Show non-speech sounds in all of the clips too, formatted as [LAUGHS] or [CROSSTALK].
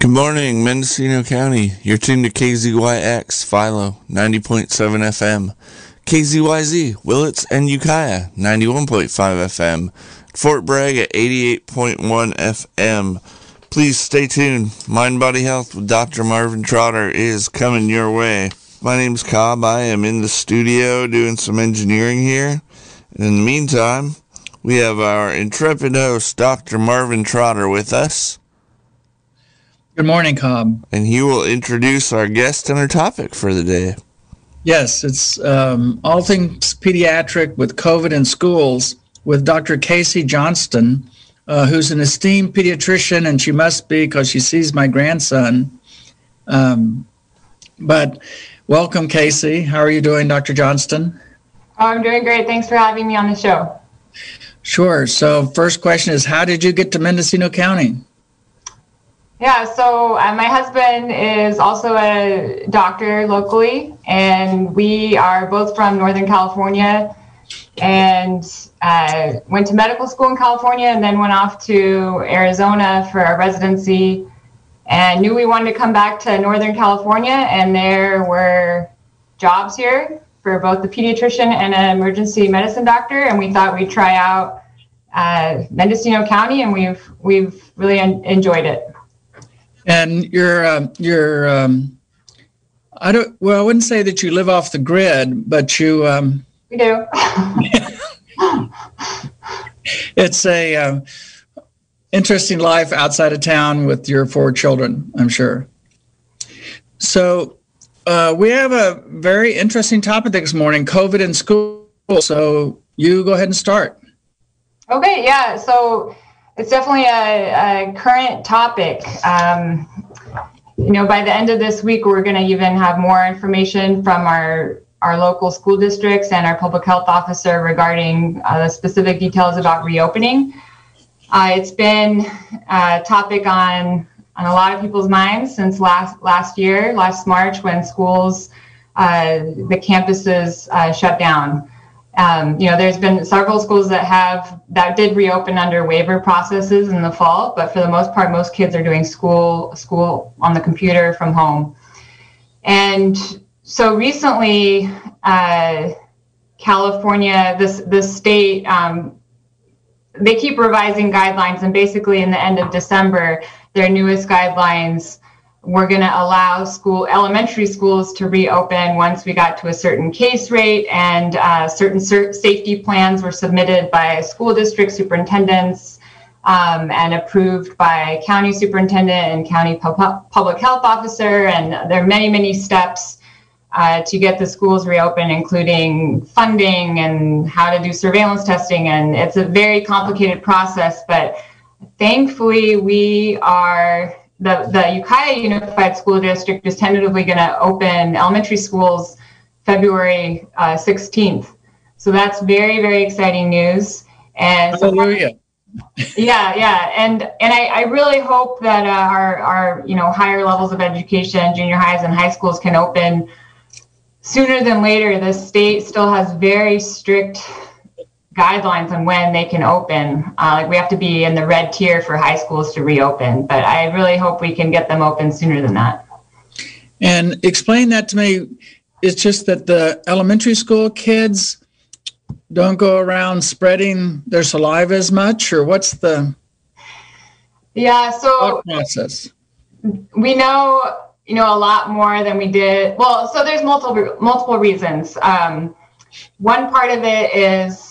Good morning, Mendocino County. You're tuned to KZYX, Philo, 90.7 FM. KZYZ, Willits and Ukiah, 91.5 FM. Fort Bragg at 88.1 FM. Please stay tuned. Mind Body Health with Dr. Marvin Trotter is coming your way. My name's Cobb. I am in the studio doing some engineering here. In the meantime, we have our intrepid host, Dr. Marvin Trotter, with us. Good morning, Cobb. And he will introduce our guest and our topic for the day. Yes, it's um, all things pediatric with COVID in schools with Dr. Casey Johnston, uh, who's an esteemed pediatrician, and she must be because she sees my grandson. Um, but welcome, Casey. How are you doing, Dr. Johnston? Oh, I'm doing great. Thanks for having me on the show. Sure. So, first question is How did you get to Mendocino County? Yeah, so uh, my husband is also a doctor locally, and we are both from Northern California and uh, went to medical school in California and then went off to Arizona for a residency and knew we wanted to come back to Northern California, and there were jobs here for both the pediatrician and an emergency medicine doctor, and we thought we'd try out uh, Mendocino County, and we've we've really en- enjoyed it. And you're um, you're um, I don't well I wouldn't say that you live off the grid, but you um, we do. [LAUGHS] it's a uh, interesting life outside of town with your four children, I'm sure. So uh, we have a very interesting topic this morning: COVID in school. So you go ahead and start. Okay, yeah. So it's definitely a, a current topic. Um, you know, by the end of this week, we're going to even have more information from our our local school districts and our public health officer regarding uh, the specific details about reopening. Uh, it's been a topic on on a lot of people's minds since last last year, last March, when schools, uh, the campuses uh, shut down. Um, you know, there's been several schools that have that did reopen under waiver processes in the fall, but for the most part, most kids are doing school school on the computer from home. And so recently, uh, California, this this state, um, they keep revising guidelines, and basically, in the end of December, their newest guidelines we're going to allow school elementary schools to reopen once we got to a certain case rate and uh, certain safety plans were submitted by school district superintendents um, and approved by county superintendent and county public health officer. And there are many many steps uh, to get the schools reopened including funding and how to do surveillance testing. And it's a very complicated process but thankfully we are the, the Ukiah Unified School District is tentatively going to open elementary schools February uh, 16th. So that's very, very exciting news. And so Hallelujah. yeah, yeah, and and I, I really hope that uh, our our you know higher levels of education, junior highs and high schools, can open sooner than later. The state still has very strict guidelines on when they can open. Uh, like we have to be in the red tier for high schools to reopen, but I really hope we can get them open sooner than that. And explain that to me. It's just that the elementary school kids don't go around spreading their saliva as much, or what's the yeah? So process. We know you know a lot more than we did. Well, so there's multiple multiple reasons. Um, one part of it is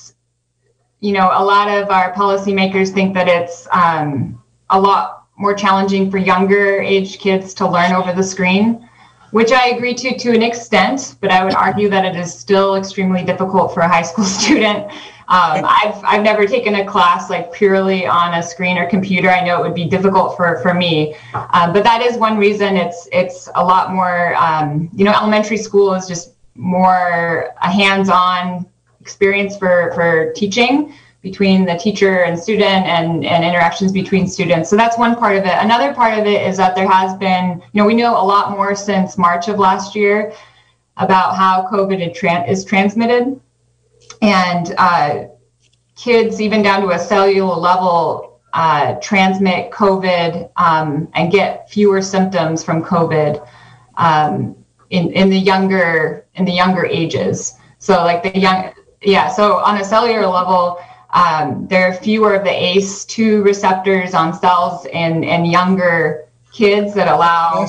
you know, a lot of our policymakers think that it's um, a lot more challenging for younger age kids to learn over the screen, which I agree to to an extent, but I would argue that it is still extremely difficult for a high school [LAUGHS] student. Um, I've, I've never taken a class like purely on a screen or computer. I know it would be difficult for, for me, um, but that is one reason it's it's a lot more. Um, you know, elementary school is just more a hands-on experience for, for teaching between the teacher and student and, and interactions between students. So that's one part of it. Another part of it is that there has been, you know, we know a lot more since March of last year about how COVID is transmitted. And uh, kids, even down to a cellular level, uh, transmit COVID um, and get fewer symptoms from COVID um, in in the younger in the younger ages. So like the young, yeah. So on a cellular level, um, there are fewer of the ACE2 receptors on cells in in younger kids that allow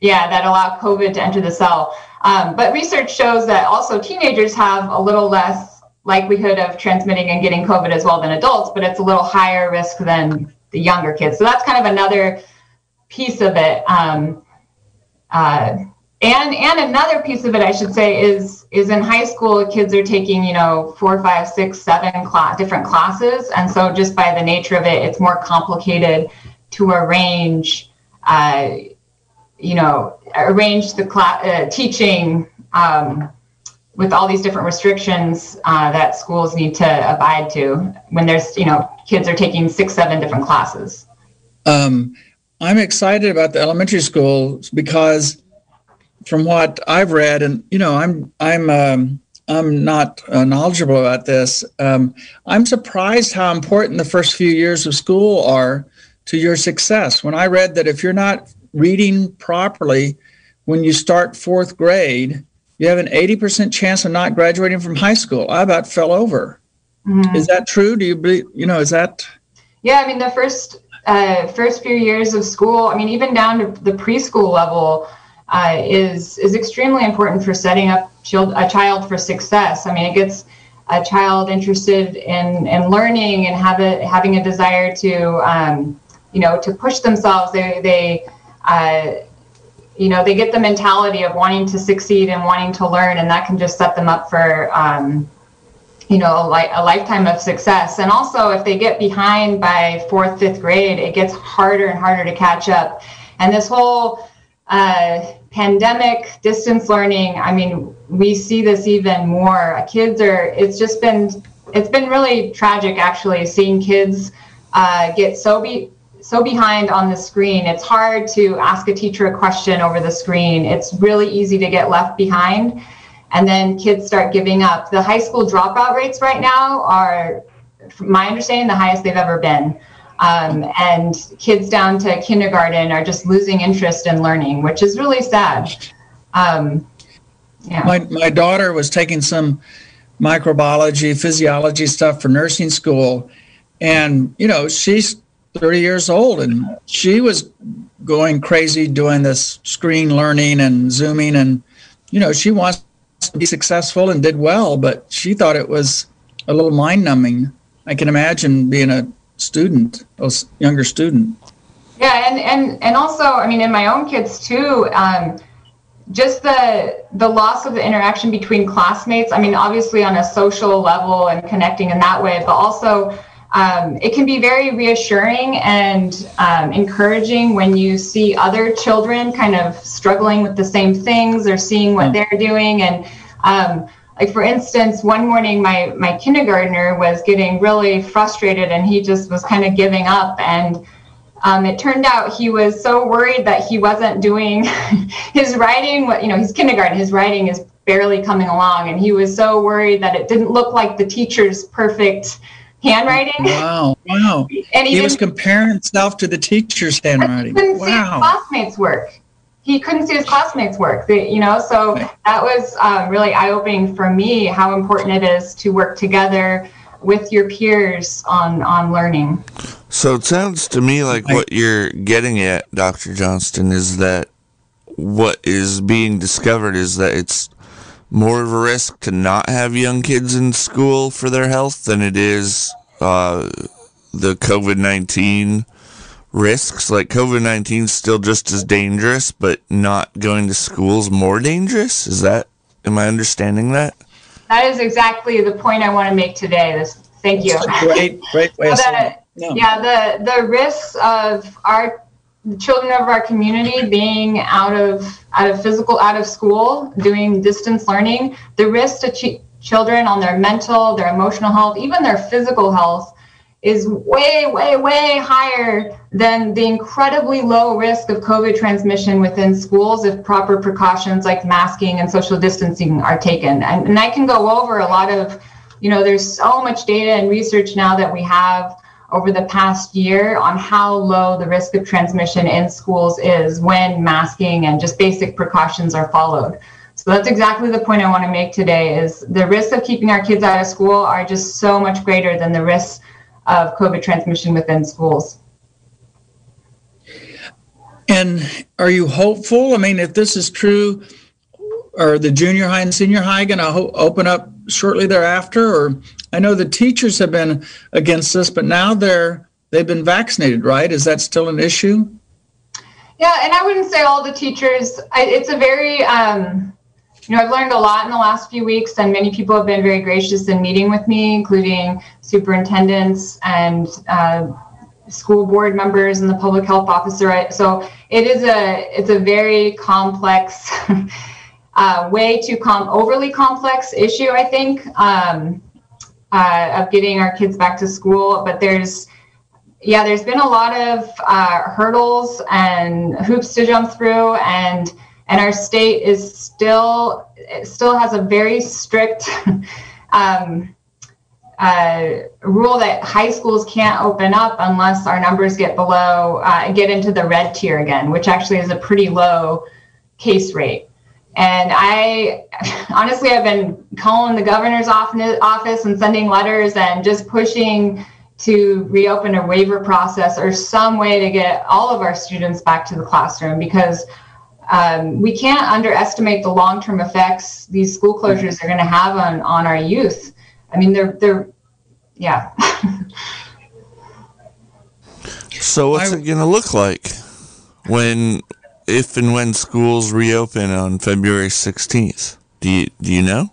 yeah that allow COVID to enter the cell. Um, but research shows that also teenagers have a little less likelihood of transmitting and getting COVID as well than adults, but it's a little higher risk than the younger kids. So that's kind of another piece of it. Um, uh, and and another piece of it, I should say, is is in high school, kids are taking you know four, five, six, seven class, different classes, and so just by the nature of it, it's more complicated to arrange. Uh, you know, arrange the class uh, teaching um, with all these different restrictions uh, that schools need to abide to when there's you know kids are taking six seven different classes um, i'm excited about the elementary schools because from what i've read and you know i'm i'm um, i'm not uh, knowledgeable about this um, i'm surprised how important the first few years of school are to your success when i read that if you're not reading properly when you start fourth grade you have an 80% chance of not graduating from high school. I about fell over. Mm-hmm. Is that true? Do you believe, you know, is that? Yeah, I mean, the first uh, first few years of school, I mean, even down to the preschool level, uh, is is extremely important for setting up child, a child for success. I mean, it gets a child interested in in learning and have a, having a desire to, um, you know, to push themselves. They they uh, you know they get the mentality of wanting to succeed and wanting to learn and that can just set them up for um, you know a, li- a lifetime of success and also if they get behind by fourth fifth grade it gets harder and harder to catch up and this whole pandemic distance learning i mean we see this even more kids are it's just been it's been really tragic actually seeing kids uh, get so be so behind on the screen. It's hard to ask a teacher a question over the screen. It's really easy to get left behind. And then kids start giving up. The high school dropout rates right now are, from my understanding, the highest they've ever been. Um, and kids down to kindergarten are just losing interest in learning, which is really sad. Um, yeah. My, my daughter was taking some microbiology, physiology stuff for nursing school. And, you know, she's 30 years old and she was going crazy doing this screen learning and zooming and you know she wants to be successful and did well but she thought it was a little mind numbing i can imagine being a student a younger student. Yeah and and and also i mean in my own kids too um, just the the loss of the interaction between classmates i mean obviously on a social level and connecting in that way but also um, it can be very reassuring and um, encouraging when you see other children kind of struggling with the same things or seeing what they're doing and um, like for instance one morning my my kindergartner was getting really frustrated and he just was kind of giving up and um, it turned out he was so worried that he wasn't doing [LAUGHS] his writing what you know he's kindergarten his writing is barely coming along and he was so worried that it didn't look like the teacher's perfect handwriting. Wow, wow. [LAUGHS] and he, he was comparing himself to the teacher's handwriting. Couldn't wow. see his classmates' work. He couldn't see his classmates' work. you know, so that was um, really eye-opening for me. How important it is to work together with your peers on on learning. So it sounds to me like what you're getting at, Dr. Johnston, is that what is being discovered is that it's more of a risk to not have young kids in school for their health than it is uh, the COVID 19 risks. Like COVID 19 is still just as dangerous, but not going to school is more dangerous. Is that, am I understanding that? That is exactly the point I want to make today. This, thank you. Great, great way so [LAUGHS] the, no. Yeah, the, the risks of our the children of our community being out of out of physical out of school doing distance learning the risk to ch- children on their mental their emotional health even their physical health is way way way higher than the incredibly low risk of covid transmission within schools if proper precautions like masking and social distancing are taken and, and i can go over a lot of you know there's so much data and research now that we have over the past year on how low the risk of transmission in schools is when masking and just basic precautions are followed. So that's exactly the point I want to make today is the risks of keeping our kids out of school are just so much greater than the risks of COVID transmission within schools. And are you hopeful? I mean, if this is true, are the junior high and senior high going to ho- open up shortly thereafter? Or I know the teachers have been against this, but now they're they've been vaccinated, right? Is that still an issue? Yeah, and I wouldn't say all the teachers. I, it's a very um, you know, I've learned a lot in the last few weeks, and many people have been very gracious in meeting with me, including superintendents and uh, school board members and the public health officer. So it is a it's a very complex [LAUGHS] uh, way to com overly complex issue. I think um, uh, of getting our kids back to school, but there's yeah, there's been a lot of uh, hurdles and hoops to jump through, and and our state is still still has a very strict [LAUGHS] um, uh, rule that high schools can't open up unless our numbers get below uh, get into the red tier again, which actually is a pretty low case rate. And I [LAUGHS] honestly, I've been calling the governor's office and sending letters and just pushing to reopen a waiver process or some way to get all of our students back to the classroom because um, we can't underestimate the long-term effects these school closures are going to have on on our youth. I mean, they're they're yeah. [LAUGHS] so what's it going to look like when, if and when schools reopen on February sixteenth? Do you do you know?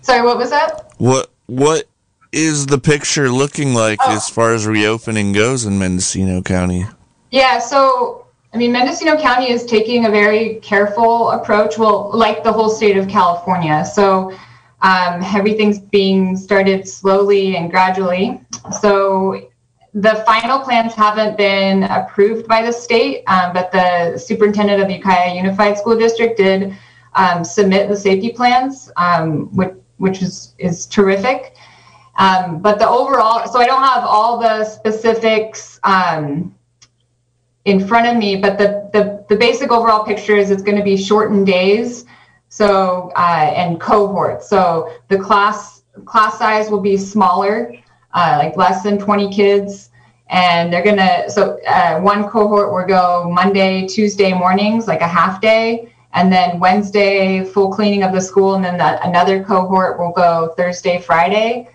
Sorry, what was that? What what is the picture looking like oh. as far as reopening goes in Mendocino County? Yeah, so I mean, Mendocino County is taking a very careful approach, well, like the whole state of California. So um, everything's being started slowly and gradually. So the final plans haven't been approved by the state, um, but the superintendent of Ukiah Unified School District did um, submit the safety plans, um, which, which is, is terrific. Um, but the overall, so I don't have all the specifics um, in front of me, but the, the, the basic overall picture is it's going to be shortened days. So, uh, and cohorts. So the class, class size will be smaller, uh, like less than 20 kids. And they're going to, so uh, one cohort will go Monday, Tuesday mornings, like a half day. And then Wednesday, full cleaning of the school. And then the, another cohort will go Thursday, Friday.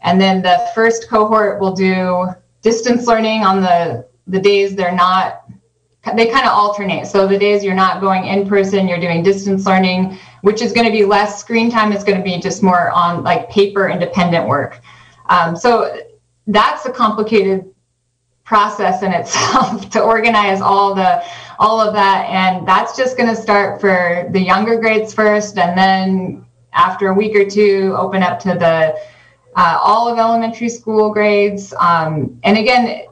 And then the first cohort will do distance learning on the the days they're not they kind of alternate. So the days you're not going in person, you're doing distance learning, which is going to be less screen time. It's going to be just more on like paper independent work. Um, so that's a complicated process in [LAUGHS] itself to organize all the all of that, and that's just going to start for the younger grades first, and then after a week or two, open up to the uh, all of elementary school grades. Um, and again,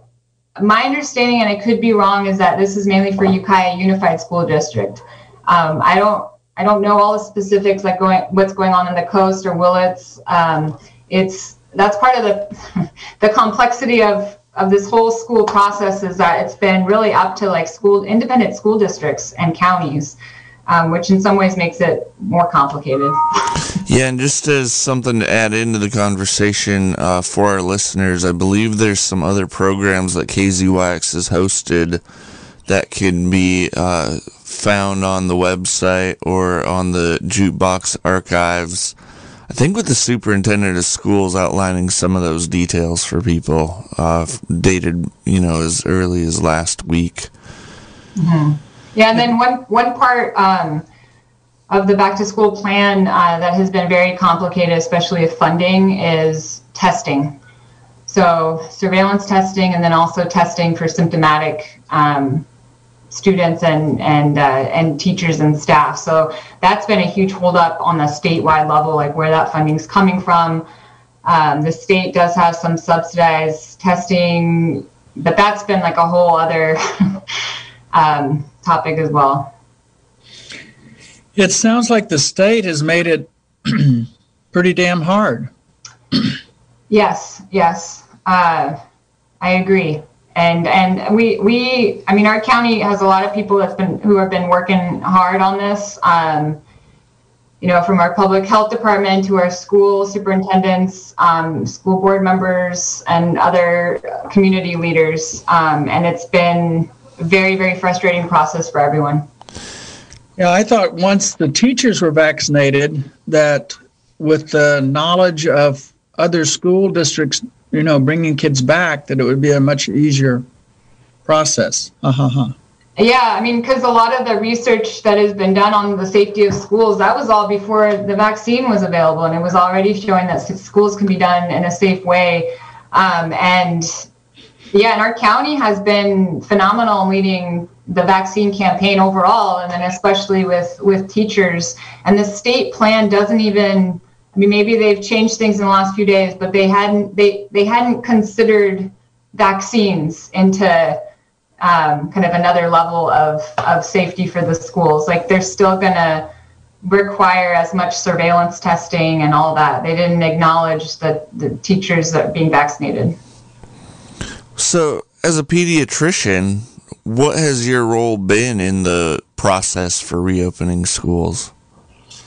my understanding, and I could be wrong, is that this is mainly for Ukiah Unified School District. Um, I don't I don't know all the specifics like going what's going on in the coast or Willits. Um, it's that's part of the [LAUGHS] the complexity of of this whole school process is that it's been really up to like school independent school districts and counties um, which in some ways makes it more complicated. Yeah, and just as something to add into the conversation uh, for our listeners, I believe there's some other programs that KZYX has hosted that can be uh, found on the website or on the jukebox archives. I think with the superintendent of schools outlining some of those details for people, uh, dated you know as early as last week. Mm-hmm. Yeah, and then one one part um, of the back to school plan uh, that has been very complicated, especially with funding, is testing. So surveillance testing, and then also testing for symptomatic um, students and and uh, and teachers and staff. So that's been a huge holdup on the statewide level, like where that funding is coming from. Um, the state does have some subsidized testing, but that's been like a whole other [LAUGHS] um, topic as well. It sounds like the state has made it [CLEARS THROAT] pretty damn hard. [CLEARS THROAT] yes, yes. uh, I agree. And and we we I mean our county has a lot of people that's been who have been working hard on this. Um, you know, from our public health department to our school superintendents, um, school board members, and other community leaders. Um, and it's been very, very frustrating process for everyone. Yeah, I thought once the teachers were vaccinated, that with the knowledge of other school districts, you know, bringing kids back, that it would be a much easier process. Uh-huh. Yeah, I mean, because a lot of the research that has been done on the safety of schools, that was all before the vaccine was available, and it was already showing that schools can be done in a safe way. Um, and yeah, and our county has been phenomenal in leading the vaccine campaign overall, and then especially with with teachers. And the state plan doesn't even. I mean, maybe they've changed things in the last few days, but they hadn't they they hadn't considered vaccines into um, kind of another level of, of safety for the schools. Like they're still going to require as much surveillance testing and all that. They didn't acknowledge that the teachers that being vaccinated. So, as a pediatrician, what has your role been in the process for reopening schools? [LAUGHS]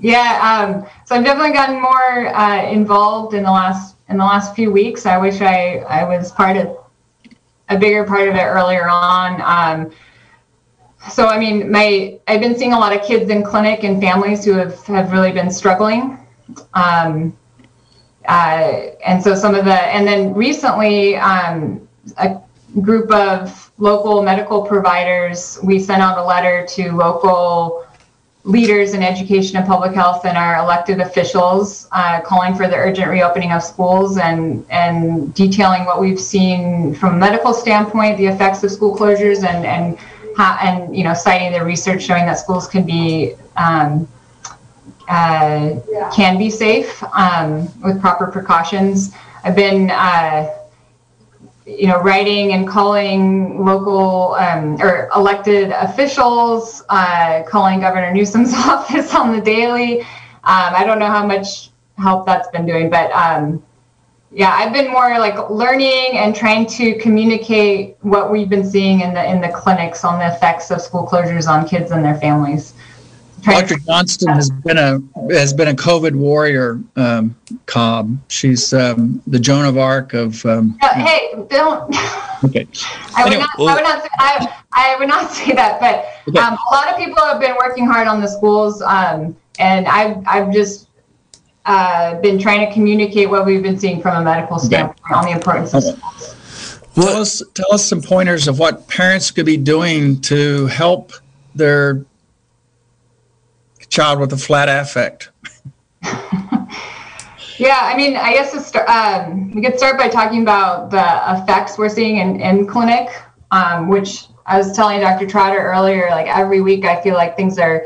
yeah, um, so I've definitely gotten more uh, involved in the last in the last few weeks. I wish I I was part of a bigger part of it earlier on. Um, so I mean, my I've been seeing a lot of kids in clinic and families who have have really been struggling. Um, uh, and so some of the and then recently um, a group of local medical providers we sent out a letter to local leaders in education and public health and our elected officials uh, calling for the urgent reopening of schools and and detailing what we've seen from a medical standpoint the effects of school closures and and and you know citing the research showing that schools can be um, uh, can be safe um, with proper precautions i've been uh, you know, writing and calling local um, or elected officials, uh, calling Governor Newsom's [LAUGHS] office on the daily. Um, I don't know how much help that's been doing, but um, yeah, I've been more like learning and trying to communicate what we've been seeing in the in the clinics on the effects of school closures on kids and their families. Dr. Johnston has been a has been a COVID warrior, um, Cobb. She's um, the Joan of Arc of. Um, uh, hey, don't. Okay. I would, not, well, I would not. Say, I, I would not say that, but okay. Um, a lot of people have been working hard on the schools, um, and I've I've just uh, been trying to communicate what we've been seeing from a medical standpoint okay. on the importance of okay. schools. Tell us, tell us some pointers of what parents could be doing to help their child with a flat affect? [LAUGHS] yeah, I mean, I guess um, we could start by talking about the effects we're seeing in, in clinic, um, which I was telling Dr. Trotter earlier, like every week I feel like things are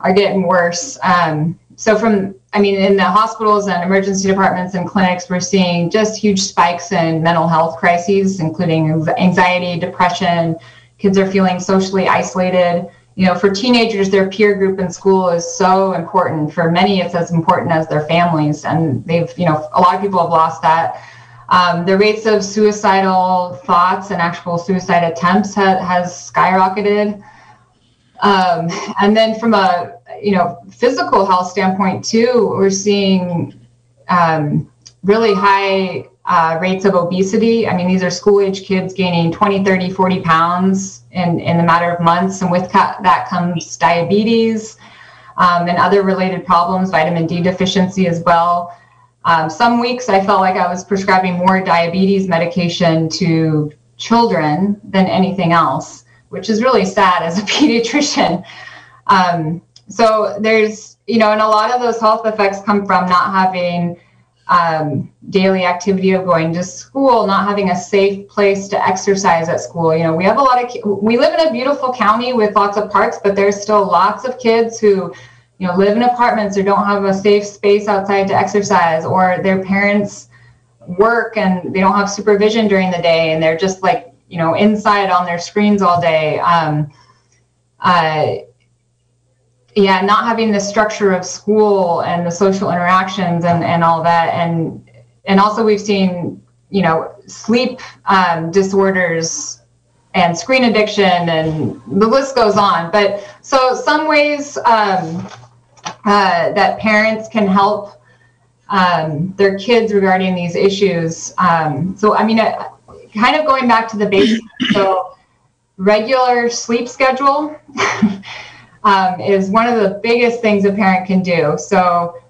are getting worse. Um, so from, I mean, in the hospitals and emergency departments and clinics, we're seeing just huge spikes in mental health crises, including anxiety, depression. Kids are feeling socially isolated you know, for teenagers, their peer group in school is so important. For many, it's as important as their families, and they've, you know, a lot of people have lost that. Um, the rates of suicidal thoughts and actual suicide attempts ha- has skyrocketed. Um, and then from a, you know, physical health standpoint too, we're seeing um, really high uh, rates of obesity. I mean, these are school age kids gaining 20, 30, 40 pounds in, in a matter of months. And with that comes diabetes um, and other related problems, vitamin D deficiency as well. Um, some weeks I felt like I was prescribing more diabetes medication to children than anything else, which is really sad as a [LAUGHS] pediatrician. Um, so there's, you know, and a lot of those health effects come from not having um, daily activity of going to school, not having a safe place to exercise at school. You know, we have a lot of, we live in a beautiful county with lots of parks, but there's still lots of kids who, you know, live in apartments or don't have a safe space outside to exercise, or their parents work and they don't have supervision during the day and they're just like, you know, inside on their screens all day. Um, uh, yeah, not having the structure of school and the social interactions and, and all that. And and also we've seen you know sleep um, disorders and screen addiction and the list goes on but so some ways um, uh, that parents can help um, their kids regarding these issues um, so i mean uh, kind of going back to the basics so regular sleep schedule [LAUGHS] um, is one of the biggest things a parent can do so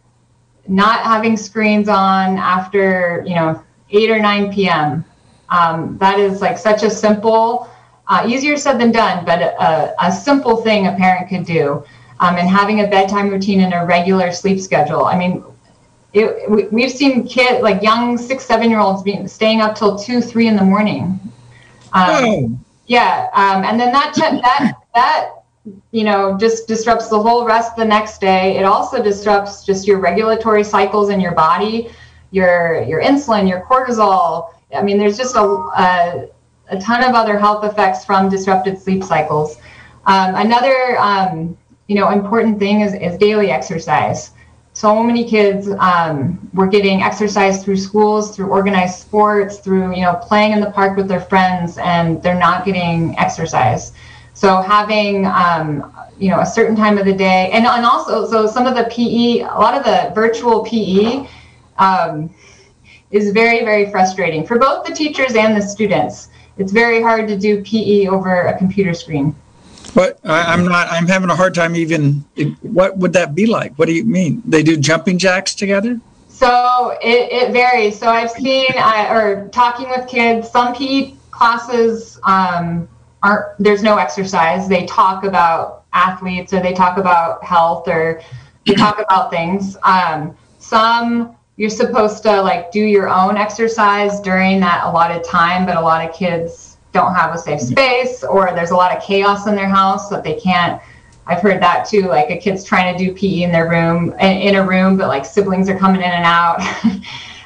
not having screens on after you know 8 or 9 p.m. Um, that is like such a simple, uh, easier said than done, but a, a, simple thing a parent could do. Um, and having a bedtime routine and a regular sleep schedule. I mean, it, we, we've seen kids like young six, seven year olds being staying up till two, three in the morning. Um, Yeah, um, and then that that that you know just disrupts the whole rest the next day. It also disrupts just your regulatory cycles in your body your your insulin, your cortisol. I mean, there's just a, a, a ton of other health effects from disrupted sleep cycles. Um, another um, you know important thing is, is daily exercise. So many kids um, were getting exercise through schools, through organized sports, through you know playing in the park with their friends, and they're not getting exercise. So having um, you know a certain time of the day, and and also so some of the PE, a lot of the virtual PE um, is very, very frustrating for both the teachers and the students. It's very hard to do PE over a computer screen. But I, am not. I'm having a hard time even. What would that be like? What do you mean? They do jumping jacks together? So it, it varies. So I've seen uh, or talking with kids. Some PE classes um, aren't. There's no exercise. They talk about athletes or they talk about health or they talk about things. Um, some you're supposed to like do your own exercise during that allotted time, but a lot of kids don't have a safe space or there's a lot of chaos in their house that they can't. I've heard that too, like a kid's trying to do PE in their room, in a room, but like siblings are coming in and out. [LAUGHS]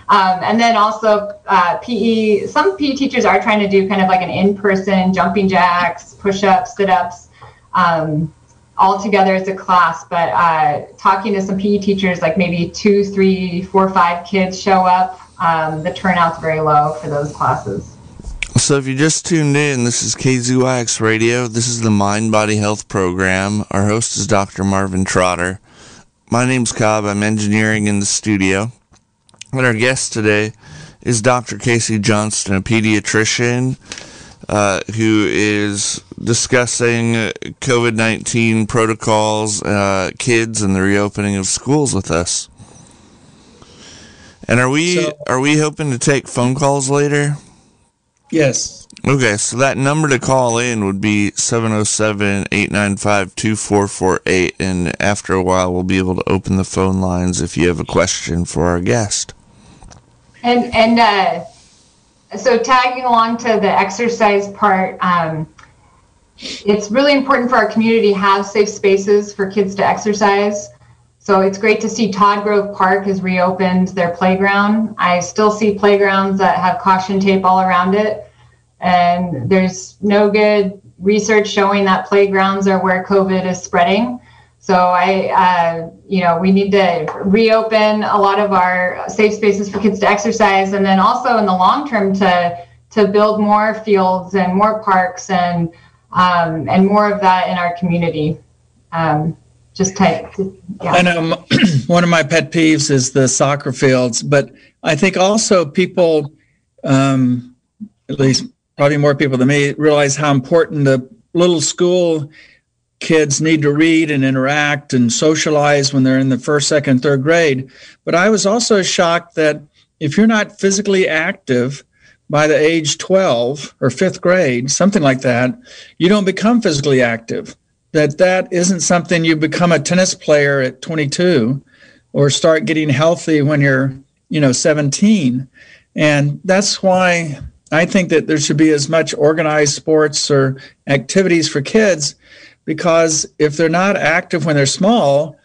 um, and then also uh, PE, some PE teachers are trying to do kind of like an in-person jumping jacks, push-ups, sit-ups. Um, all together as a class, but uh, talking to some PE teachers, like maybe two, three, four, five kids show up, um, the turnout's very low for those classes. So if you just tuned in, this is KZYX Radio. This is the Mind Body Health Program. Our host is Dr. Marvin Trotter. My name's Cobb. I'm engineering in the studio. And our guest today is Dr. Casey Johnston, a pediatrician uh, who is discussing COVID 19 protocols, uh, kids, and the reopening of schools with us. And are we so, are we hoping to take phone calls later? Yes. Okay, so that number to call in would be 707-895-2448 and after a while we'll be able to open the phone lines if you have a question for our guest. And and uh so tagging along to the exercise part, um, it's really important for our community to have safe spaces for kids to exercise. So it's great to see Todd Grove Park has reopened their playground. I still see playgrounds that have caution tape all around it. And there's no good research showing that playgrounds are where COVID is spreading. So I, uh, you know, we need to reopen a lot of our safe spaces for kids to exercise, and then also in the long term to to build more fields and more parks and um, and more of that in our community. Um, just type. Yeah. I know [CLEARS THROAT] one of my pet peeves is the soccer fields, but I think also people, um, at least probably more people than me, realize how important the little school kids need to read and interact and socialize when they're in the first, second, third grade. But I was also shocked that if you're not physically active by the age 12 or fifth grade, something like that, you don't become physically active. That that isn't something you become a tennis player at 22 or start getting healthy when you're, you know, 17. And that's why I think that there should be as much organized sports or activities for kids because if they're not active when they're small,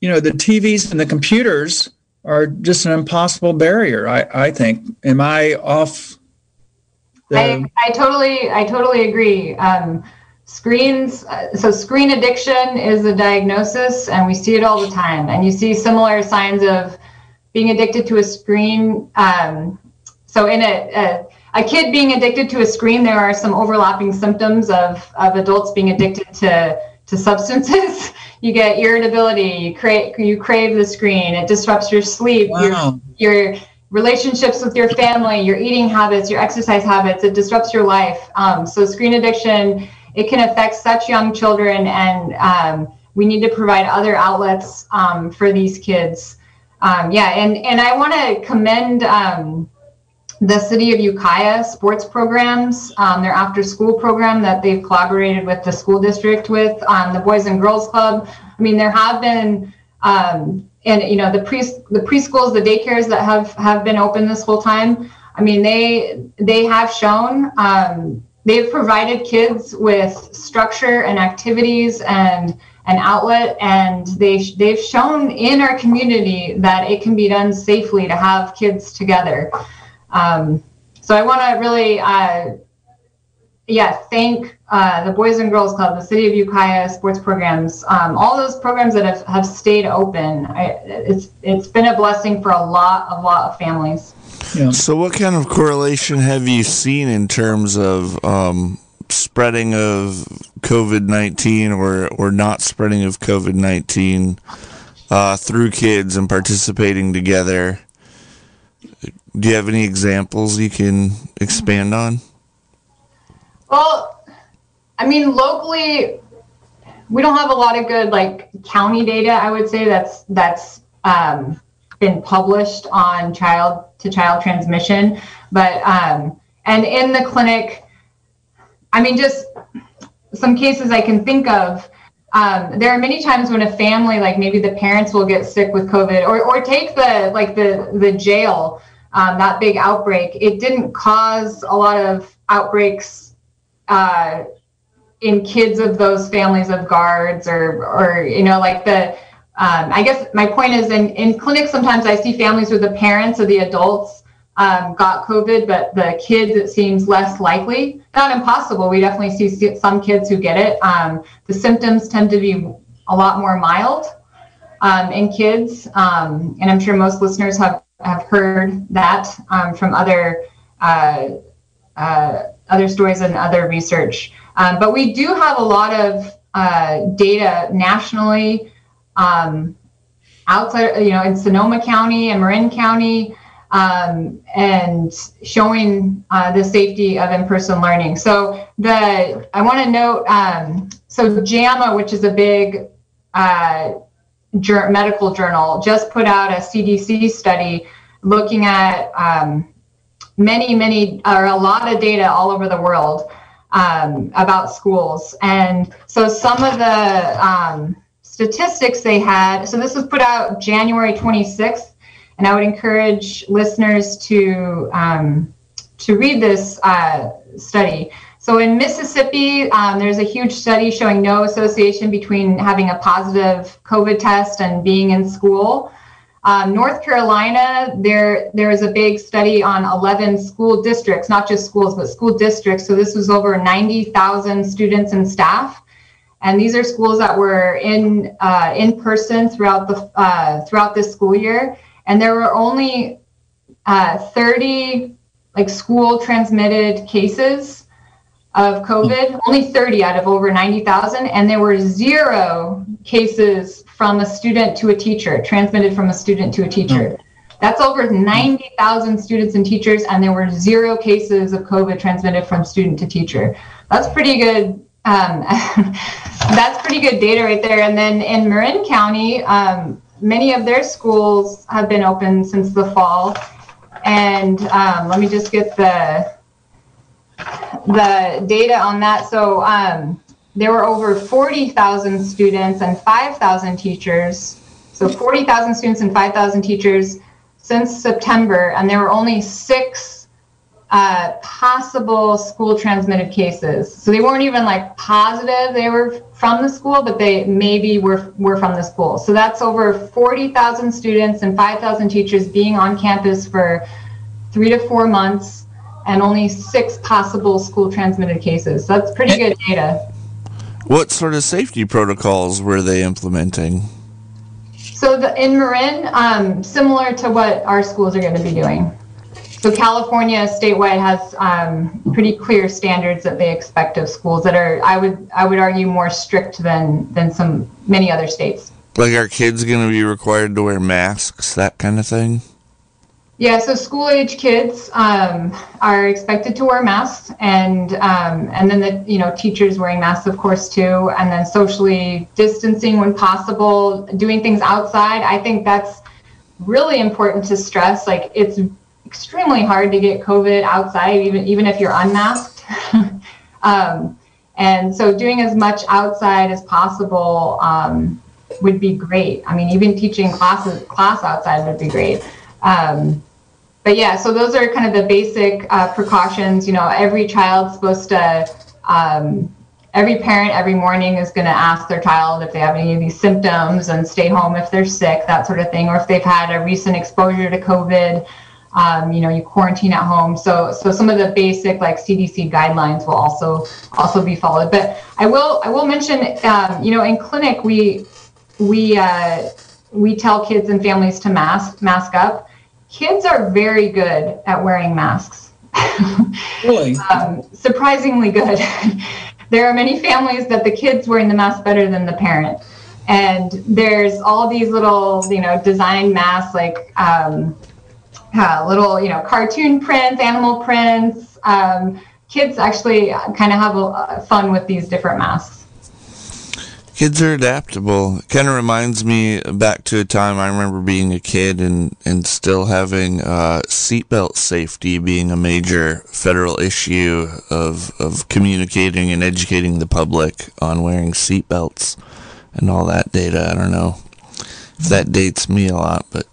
you know, the TVs and the computers are just an impossible barrier. I, I think. Am I off? The... I, I totally I totally agree. Um, screens so screen addiction is a diagnosis and we see it all the time and you see similar signs of being addicted to a screen. Um, so in a, a a kid being addicted to a screen, there are some overlapping symptoms of, of adults being addicted to, to substances. [LAUGHS] you get irritability, you crave, you crave the screen, it disrupts your sleep, wow. your, your relationships with your family, your eating habits, your exercise habits, it disrupts your life. Um, so screen addiction, it can affect such young children and um, we need to provide other outlets um, for these kids. Um, yeah, and, and I want to commend um, the City of Ukiah sports programs, um, their after school program that they've collaborated with the school district with, um, the Boys and Girls Club. I mean, there have been, um, and you know, the pre the preschools, the daycares that have have been open this whole time. I mean, they they have shown um, they've provided kids with structure and activities and an outlet, and they they've shown in our community that it can be done safely to have kids together. Um, so I want to really, uh, yeah, thank uh, the Boys and Girls Club, the City of Ukiah sports programs, um, all those programs that have, have stayed open. I, it's it's been a blessing for a lot, a lot of families. Yeah. So, what kind of correlation have you seen in terms of um, spreading of COVID nineteen or or not spreading of COVID nineteen uh, through kids and participating together? Do you have any examples you can expand on? Well, I mean, locally, we don't have a lot of good like county data. I would say that's that's um, been published on child to child transmission, but um, and in the clinic, I mean, just some cases I can think of. Um, there are many times when a family, like maybe the parents will get sick with COVID, or or take the like the the jail um, that big outbreak, it didn't cause a lot of outbreaks uh, in kids of those families of guards or, or you know, like the, um, I guess my point is in, in clinics, sometimes I see families where the parents or the adults um, got COVID, but the kids, it seems less likely. Not impossible. We definitely see some kids who get it. Um, the symptoms tend to be a lot more mild um, in kids. Um, and I'm sure most listeners have have heard that um, from other uh, uh, other stories and other research. Um, but we do have a lot of uh, data nationally um, outside, you know, in Sonoma County and Marin County, um, and showing uh, the safety of in-person learning. So the I want to note, um, so JAMA, which is a big medical journal just put out a CDC study looking at um, many, many, or a lot of data all over the world um, about schools. And so some of the um, statistics they had, so this was put out January 26th, and I would encourage listeners to um, to read this uh, study. So in Mississippi, um, there's a huge study showing no association between having a positive COVID test and being in school. Um, North Carolina, there there is a big study on 11 school districts, not just schools, but school districts. So this was over 90,000 students and staff, and these are schools that were in uh, in person throughout the uh, throughout this school year, and there were only uh, 30 like school transmitted cases of COVID, only 30 out of over 90,000, and there were zero cases from a student to a teacher, transmitted from a student to a teacher. That's over 90,000 students and teachers, and there were zero cases of COVID transmitted from student to teacher. That's pretty good. Um, [LAUGHS] that's pretty good data right there. And then in Marin County, um, many of their schools have been open since the fall. And um, let me just get the the data on that. So um, there were over 40,000 students and 5,000 teachers. So 40,000 students and 5,000 teachers since September, and there were only six uh, possible school transmitted cases. So they weren't even like positive they were from the school, but they maybe were, were from the school. So that's over 40,000 students and 5,000 teachers being on campus for three to four months and only six possible school transmitted cases. So that's pretty good data. What sort of safety protocols were they implementing? So the, in Marin, um, similar to what our schools are going to be doing. So California statewide has um, pretty clear standards that they expect of schools that are, I would, I would argue, more strict than than some many other states. Like, are kids going to be required to wear masks, that kind of thing? Yeah, so school age kids um, are expected to wear masks, and um, and then the you know teachers wearing masks, of course, too, and then socially distancing when possible, doing things outside. I think that's really important to stress. Like it's extremely hard to get COVID outside, even even if you're unmasked. [LAUGHS] um, and so doing as much outside as possible um, would be great. I mean, even teaching classes class outside would be great. Um, but yeah, so those are kind of the basic uh, precautions. You know, every child's supposed to, um, every parent every morning is going to ask their child if they have any of these symptoms and stay home if they're sick, that sort of thing, or if they've had a recent exposure to COVID. Um, you know, you quarantine at home. So, so some of the basic like CDC guidelines will also also be followed. But I will I will mention, um, you know, in clinic we we uh, we tell kids and families to mask mask up kids are very good at wearing masks. [LAUGHS] really? um, surprisingly good. [LAUGHS] there are many families that the kids wearing the mask better than the parent. And there's all these little, you know, design masks like um, uh, little, you know, cartoon prints, animal prints. Um, kids actually kind of have a, fun with these different masks. Kids are adaptable. It kind of reminds me back to a time I remember being a kid and, and still having uh, seatbelt safety being a major federal issue of, of communicating and educating the public on wearing seatbelts and all that data. I don't know if that dates me a lot, but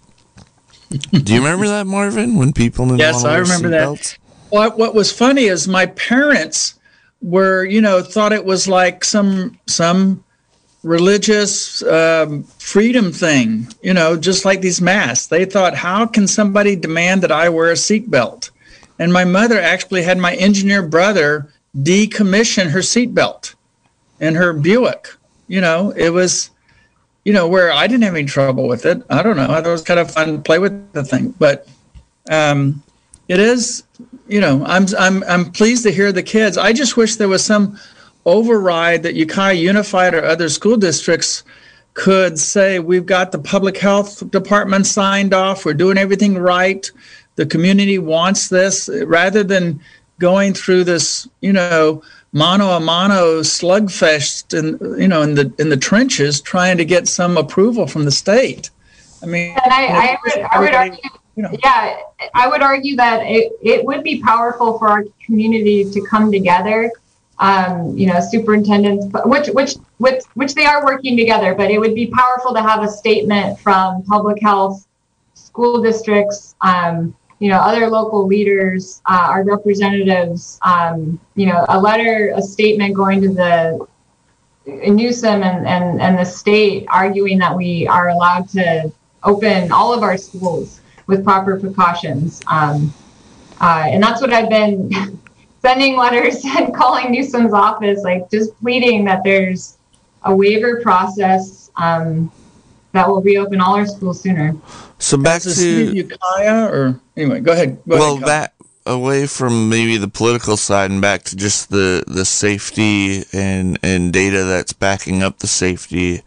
do you remember that, Marvin, when people didn't yes, I remember that. What, what was funny is my parents were, you know, thought it was like some some religious um, freedom thing, you know, just like these masks. They thought, how can somebody demand that I wear a seatbelt? And my mother actually had my engineer brother decommission her seatbelt in her Buick. You know, it was, you know, where I didn't have any trouble with it. I don't know. I thought it was kind of fun to play with the thing, but um, it is, you know, I'm I'm I'm pleased to hear the kids. I just wish there was some override that Ukiah Unified or other school districts could say we've got the public health department signed off, we're doing everything right, the community wants this, rather than going through this, you know, mano a mano slugfest in you know in the in the trenches trying to get some approval from the state. I mean, and I, I would, I would argue, you know. yeah, I would argue that it, it would be powerful for our community to come together um, you know, superintendents, which which which which they are working together. But it would be powerful to have a statement from public health, school districts, um, you know, other local leaders, uh, our representatives. Um, you know, a letter, a statement going to the Newsom and, and and the state arguing that we are allowed to open all of our schools with proper precautions. Um, uh, and that's what I've been [LAUGHS] sending letters [LAUGHS] and calling Newsom's office, like just pleading that there's a waiver process um, that will reopen all our schools sooner. So back to Ukiah, or anyway, go ahead. Go well, ahead, that away from maybe the political side and back to just the the safety and and data that's backing up the safety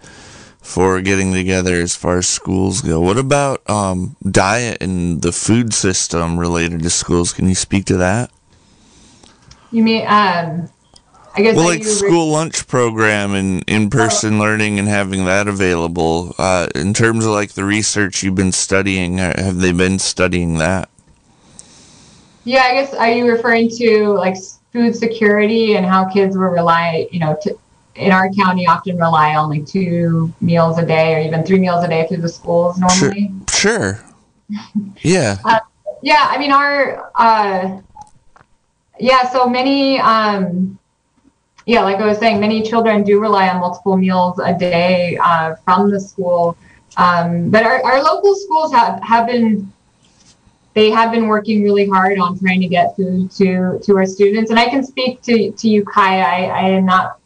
for getting together as far as schools go. What about um, diet and the food system related to schools? Can you speak to that? You mean, um, I guess. Well, like school re- lunch program and in-person oh. learning and having that available. Uh, in terms of like the research you've been studying, uh, have they been studying that? Yeah, I guess. Are you referring to like food security and how kids will rely, you know, to, in our county often rely on like two meals a day or even three meals a day through the schools normally. Sure. sure. [LAUGHS] yeah. Uh, yeah, I mean our uh, yeah, so many, um, yeah, like I was saying, many children do rely on multiple meals a day uh, from the school. Um, but our, our local schools have, have been they have been working really hard on trying to get food to to our students. And I can speak to to Ukiah. I, I am not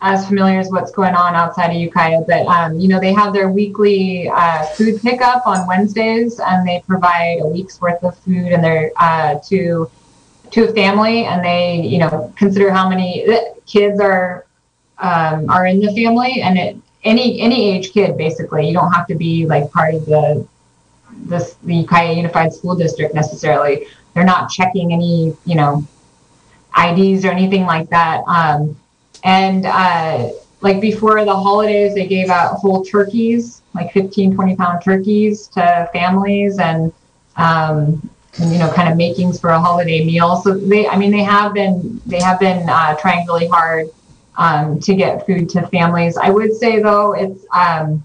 as familiar as what's going on outside of Ukiah, but um, you know they have their weekly uh, food pickup on Wednesdays, and they provide a week's worth of food and they're uh, to to a family, and they you know consider how many kids are um, are in the family, and it any any age kid basically. You don't have to be like part of the this the Ukiah Unified School District necessarily. They're not checking any you know IDs or anything like that. Um, and uh, like before the holidays, they gave out whole turkeys, like 15, 20 pound turkeys to families and, um, you know, kind of makings for a holiday meal. So they, I mean, they have been, they have been uh, trying really hard um, to get food to families. I would say though, it's, um,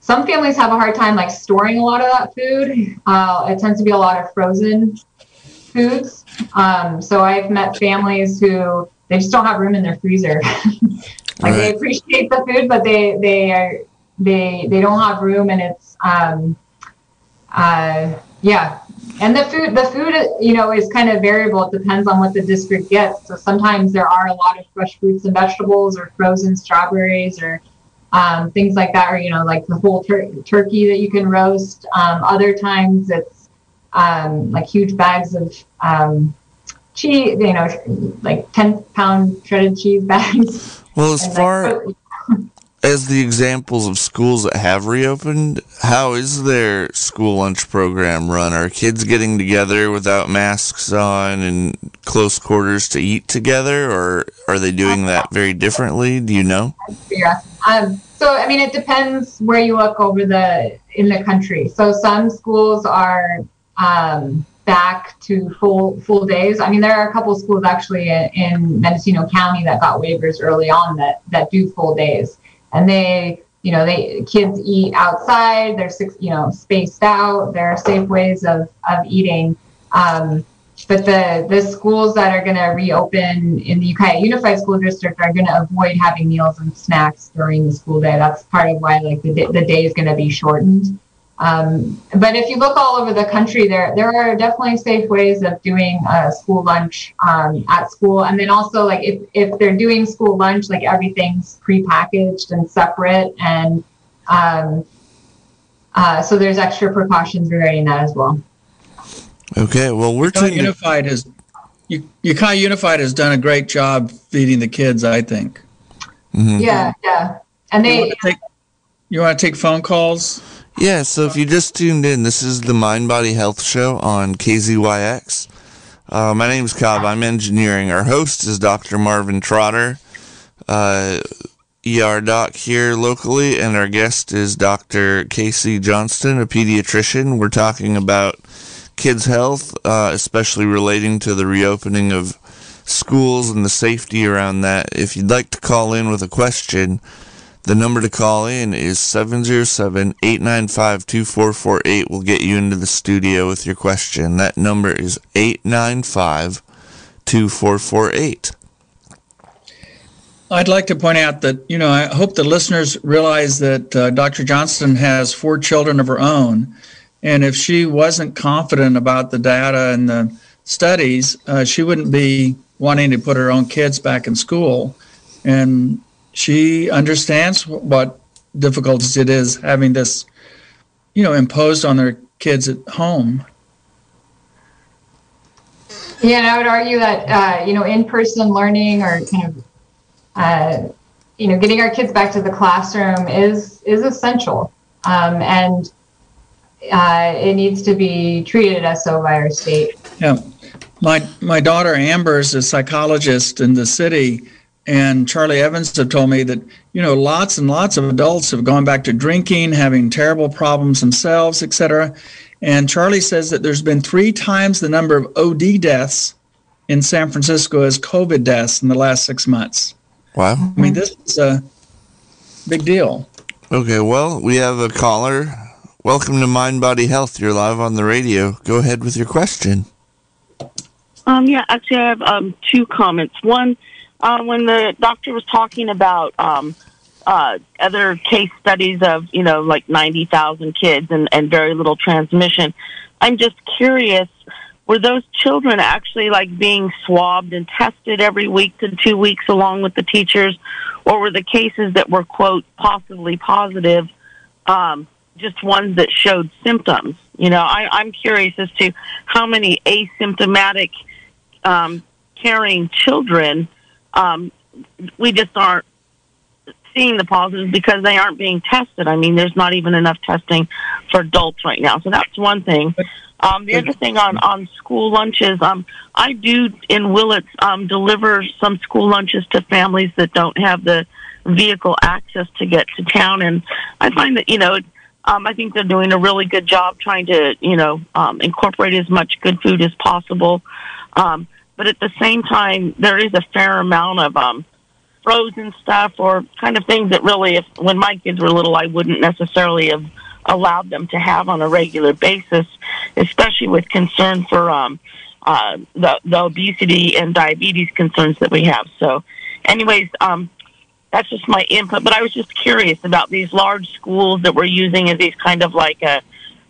some families have a hard time like storing a lot of that food. Uh, it tends to be a lot of frozen foods. Um, so I've met families who they just don't have room in their freezer. [LAUGHS] like right. they appreciate the food, but they they are they they don't have room, and it's um uh yeah. And the food the food you know is kind of variable. It depends on what the district gets. So sometimes there are a lot of fresh fruits and vegetables, or frozen strawberries, or um, things like that, or you know, like the whole tur- turkey that you can roast. Um, other times it's um, like huge bags of um, cheese, you know, like 10 pound shredded cheese bags. Well, as [LAUGHS] far like, as the examples of schools that have reopened, how is their school lunch program run? Are kids getting together without masks on and close quarters to eat together, or are they doing that very differently? Do you know? Yeah. Um, so, I mean, it depends where you look over the in the country. So, some schools are um, back to full full days. I mean, there are a couple schools actually in, in Mendocino County that got waivers early on that that do full days, and they you know they kids eat outside. They're you know spaced out. There are safe ways of of eating. Um, but the the schools that are going to reopen in the Ukiah Unified School District are going to avoid having meals and snacks during the school day. That's part of why like the the day is going to be shortened. Um, but if you look all over the country, there there are definitely safe ways of doing a school lunch um, at school, and then also like if if they're doing school lunch, like everything's prepackaged and separate, and um, uh, so there's extra precautions regarding that as well. Okay, well we're Ukiah Unified has Ukiah Unified has done a great job feeding the kids. I think. Mm-hmm. Yeah, yeah, and they. You want to take, you want to take phone calls? Yeah, so if you just tuned in, this is the Mind Body Health Show on KZYX. Uh, my name is Cobb. I'm engineering. Our host is Dr. Marvin Trotter, uh, ER doc here locally, and our guest is Dr. Casey Johnston, a pediatrician. We're talking about kids' health, uh, especially relating to the reopening of schools and the safety around that. If you'd like to call in with a question, the number to call in is 707-895-2448. We'll get you into the studio with your question. That number is 895-2448. I'd like to point out that, you know, I hope the listeners realize that uh, Dr. Johnston has four children of her own. And if she wasn't confident about the data and the studies, uh, she wouldn't be wanting to put her own kids back in school. And she understands what difficulties it is having this, you know, imposed on their kids at home. Yeah, and I would argue that uh, you know in-person learning or kind of uh, you know getting our kids back to the classroom is is essential, um, and uh, it needs to be treated as so by our state. Yeah, my my daughter Amber is a psychologist in the city, and Charlie Evans have told me that you know lots and lots of adults have gone back to drinking, having terrible problems themselves, etc. And Charlie says that there's been three times the number of OD deaths in San Francisco as COVID deaths in the last six months. Wow! I mean, this is a big deal. Okay, well, we have a caller. Welcome to Mind Body Health. You're live on the radio. Go ahead with your question. Um, yeah, actually, I have um, two comments. One uh, when the doctor was talking about um, uh, other case studies of, you know, like 90,000 kids and, and very little transmission. I'm just curious, were those children actually like being swabbed and tested every week to two weeks along with the teachers? or were the cases that were quote possibly positive um, just ones that showed symptoms? You know, I, I'm curious as to how many asymptomatic um, carrying children um, we just aren't seeing the positives because they aren't being tested. I mean, there's not even enough testing for adults right now. So that's one thing. Um, the other thing on, on school lunches, um, I do in Willits um, deliver some school lunches to families that don't have the vehicle access to get to town, and I find that you know, um, I think they're doing a really good job trying to you know um, incorporate as much good food as possible. Um, but at the same time, there is a fair amount of um, frozen stuff or kind of things that really, if when my kids were little, I wouldn't necessarily have allowed them to have on a regular basis, especially with concern for um, uh, the, the obesity and diabetes concerns that we have. So, anyways, um, that's just my input. But I was just curious about these large schools that we're using as these kind of like a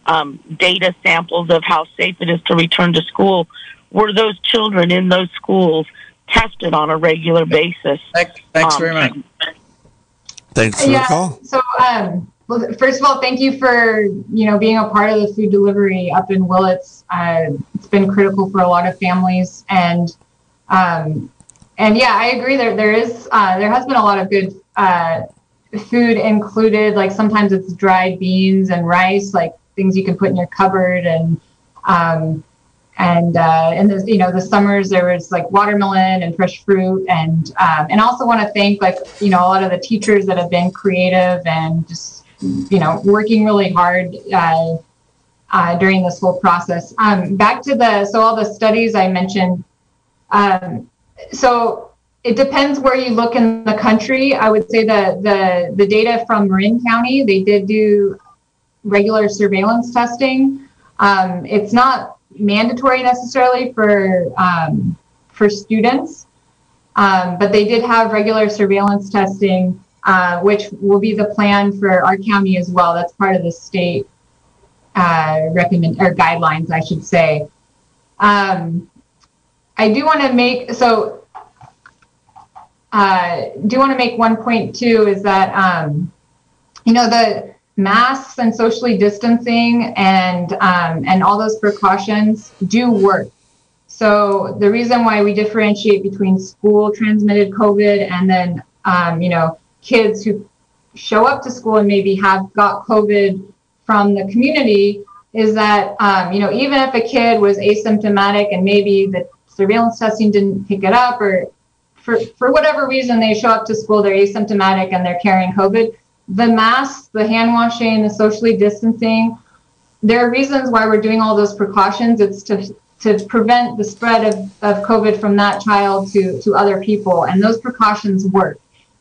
um, data samples of how safe it is to return to school. Were those children in those schools tested on a regular basis? Thanks, thanks um, very much. Thanks for yeah, the call. So, um, well, first of all, thank you for you know being a part of the food delivery up in Willits. Uh, it's been critical for a lot of families, and um, and yeah, I agree. There there is uh, there has been a lot of good uh, food included. Like sometimes it's dried beans and rice, like things you can put in your cupboard, and um, and uh, in the you know the summers there was like watermelon and fresh fruit, and um, and also want to thank like you know a lot of the teachers that have been creative and just you know, working really hard uh, uh, during this whole process. Um, back to the so all the studies I mentioned. Um, so it depends where you look in the country. I would say the the the data from Marin County they did do regular surveillance testing. Um, it's not mandatory necessarily for um, for students, um, but they did have regular surveillance testing uh, which will be the plan for our county as well. That's part of the state uh, recommend or guidelines, I should say. Um, I do want to make so. Uh, do want to make one point too is that um, you know the masks and socially distancing and um, and all those precautions do work. So the reason why we differentiate between school transmitted COVID and then um, you know kids who show up to school and maybe have got COVID from the community is that, um, you know, even if a kid was asymptomatic and maybe the surveillance testing didn't pick it up or for, for whatever reason they show up to school, they're asymptomatic and they're carrying COVID, the masks, the hand washing, the socially distancing, there are reasons why we're doing all those precautions. It's to to prevent the spread of, of COVID from that child to, to other people. And those precautions work.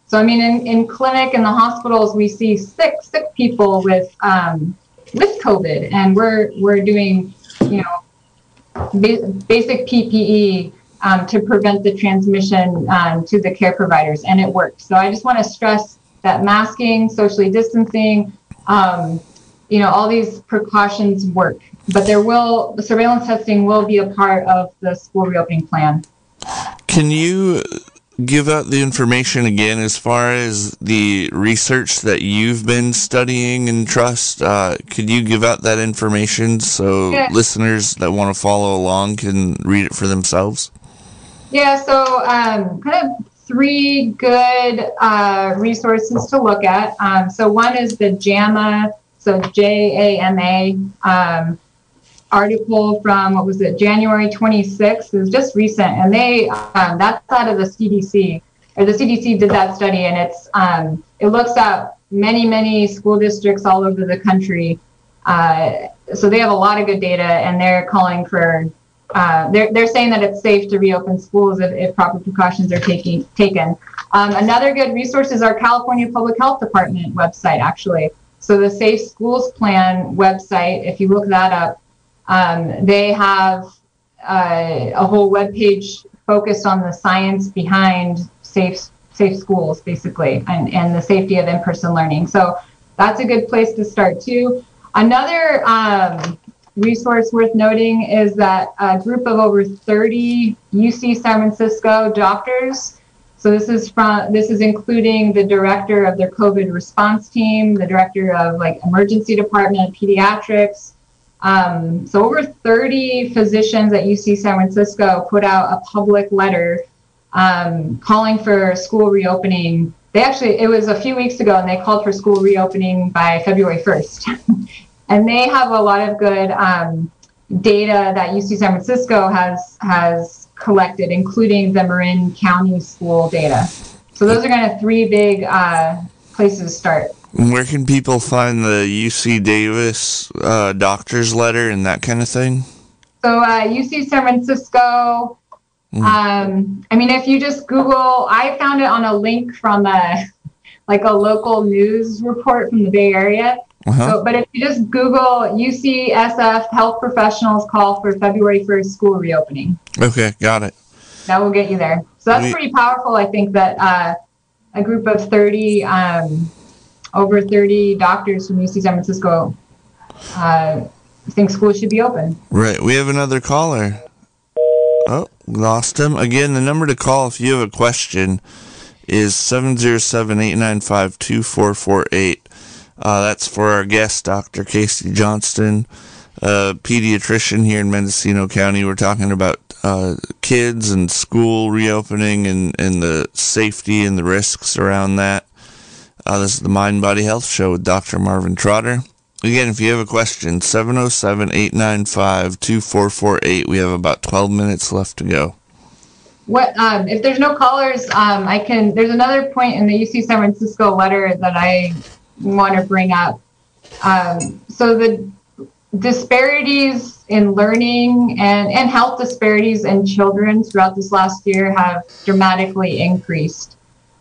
So I mean, in, in clinic and the hospitals, we see sick sick people with um, with COVID, and we're we're doing you know ba- basic PPE um, to prevent the transmission um, to the care providers, and it works. So I just want to stress that masking, socially distancing, um, you know, all these precautions work. But there will the surveillance testing will be a part of the school reopening plan. Can you give out the information again as far as the research that you've been studying and trust? Uh, could you give out that information so yeah. listeners that want to follow along can read it for themselves? Yeah, so um, kind of three good uh, resources to look at. Um, so one is the JAMA, so J A M A. Um, article from what was it January 26th. It was just recent, and they um, that's out of the CDC or the CDC did that study, and it's um, it looks at many many school districts all over the country. Uh, so they have a lot of good data, and they're calling for. Uh, they're, they're saying that it's safe to reopen schools if, if proper precautions are taking taken. Um, another good resource is our California Public Health Department website, actually. So the Safe Schools Plan website, if you look that up, um, they have uh, a whole web page focused on the science behind safe safe schools, basically, and, and the safety of in-person learning. So that's a good place to start too. Another um, resource worth noting is that a group of over 30 UC San Francisco doctors So this is from this is including the director of their COVID response team, the director of like emergency department, pediatrics. Um, so over 30 physicians at UC San Francisco put out a public letter um, calling for school reopening. They actually it was a few weeks ago, and they called for school reopening by February 1st. [LAUGHS] and they have a lot of good um, data that UC San Francisco has has collected, including the Marin County school data. So those are kind of three big uh, places to start. Where can people find the UC Davis uh, doctor's letter and that kind of thing? So uh, UC San Francisco. Mm. Um, I mean, if you just Google, I found it on a link from a like a local news report from the Bay Area. Uh-huh. So, but if you just Google UCSF health professionals call for February 1st school reopening. Okay, got it. That will get you there. So that's we, pretty powerful. I think that uh, a group of 30, um, over 30 doctors from UC San Francisco uh, think schools should be open. Right. We have another caller. Oh, lost him. Again, the number to call if you have a question is 707 895 2448. Uh, that's for our guest, Dr. Casey Johnston, a pediatrician here in Mendocino County. We're talking about uh, kids and school reopening and, and the safety and the risks around that. Uh, this is the Mind Body Health Show with Dr. Marvin Trotter. Again, if you have a question, 707 895 2448. We have about 12 minutes left to go. What um, if there's no callers? Um, I can. There's another point in the UC San Francisco letter that I want to bring up. Um, so the disparities in learning and, and health disparities in children throughout this last year have dramatically increased.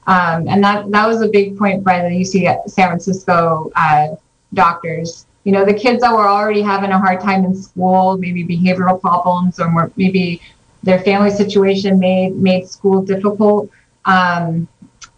Um, and that, that was a big point by the UC San Francisco uh, doctors. You know, the kids that were already having a hard time in school, maybe behavioral problems, or more, maybe their family situation made made school difficult. Um,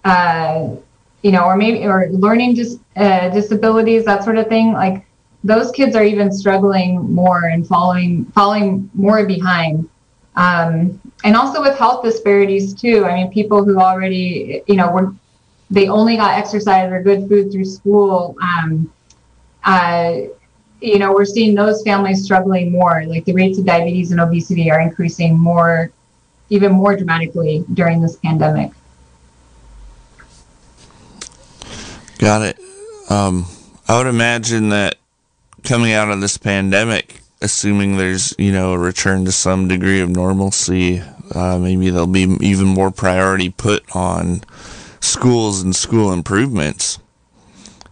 uh, you know, or maybe or learning dis, uh, disabilities, that sort of thing. Like those kids are even struggling more and falling falling more behind. Um, and also with health disparities too. I mean, people who already, you know, were they only got exercise or good food through school. Um, uh, you know, we're seeing those families struggling more. Like the rates of diabetes and obesity are increasing more, even more dramatically during this pandemic. Got it. Um, I would imagine that coming out of this pandemic, assuming there's you know a return to some degree of normalcy, uh, maybe there'll be even more priority put on schools and school improvements.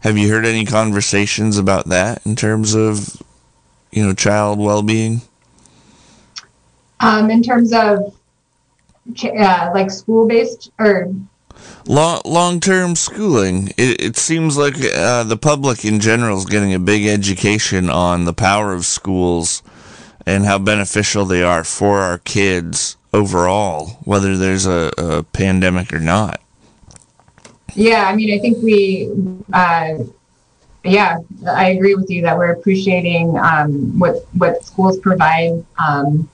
Have you heard any conversations about that in terms of you know child well-being? Um, in terms of uh, like school-based or long term schooling. It, it seems like uh, the public in general is getting a big education on the power of schools and how beneficial they are for our kids overall, whether there's a, a pandemic or not. Yeah, I mean, I think we, uh, yeah, I agree with you that we're appreciating um, what what schools provide um,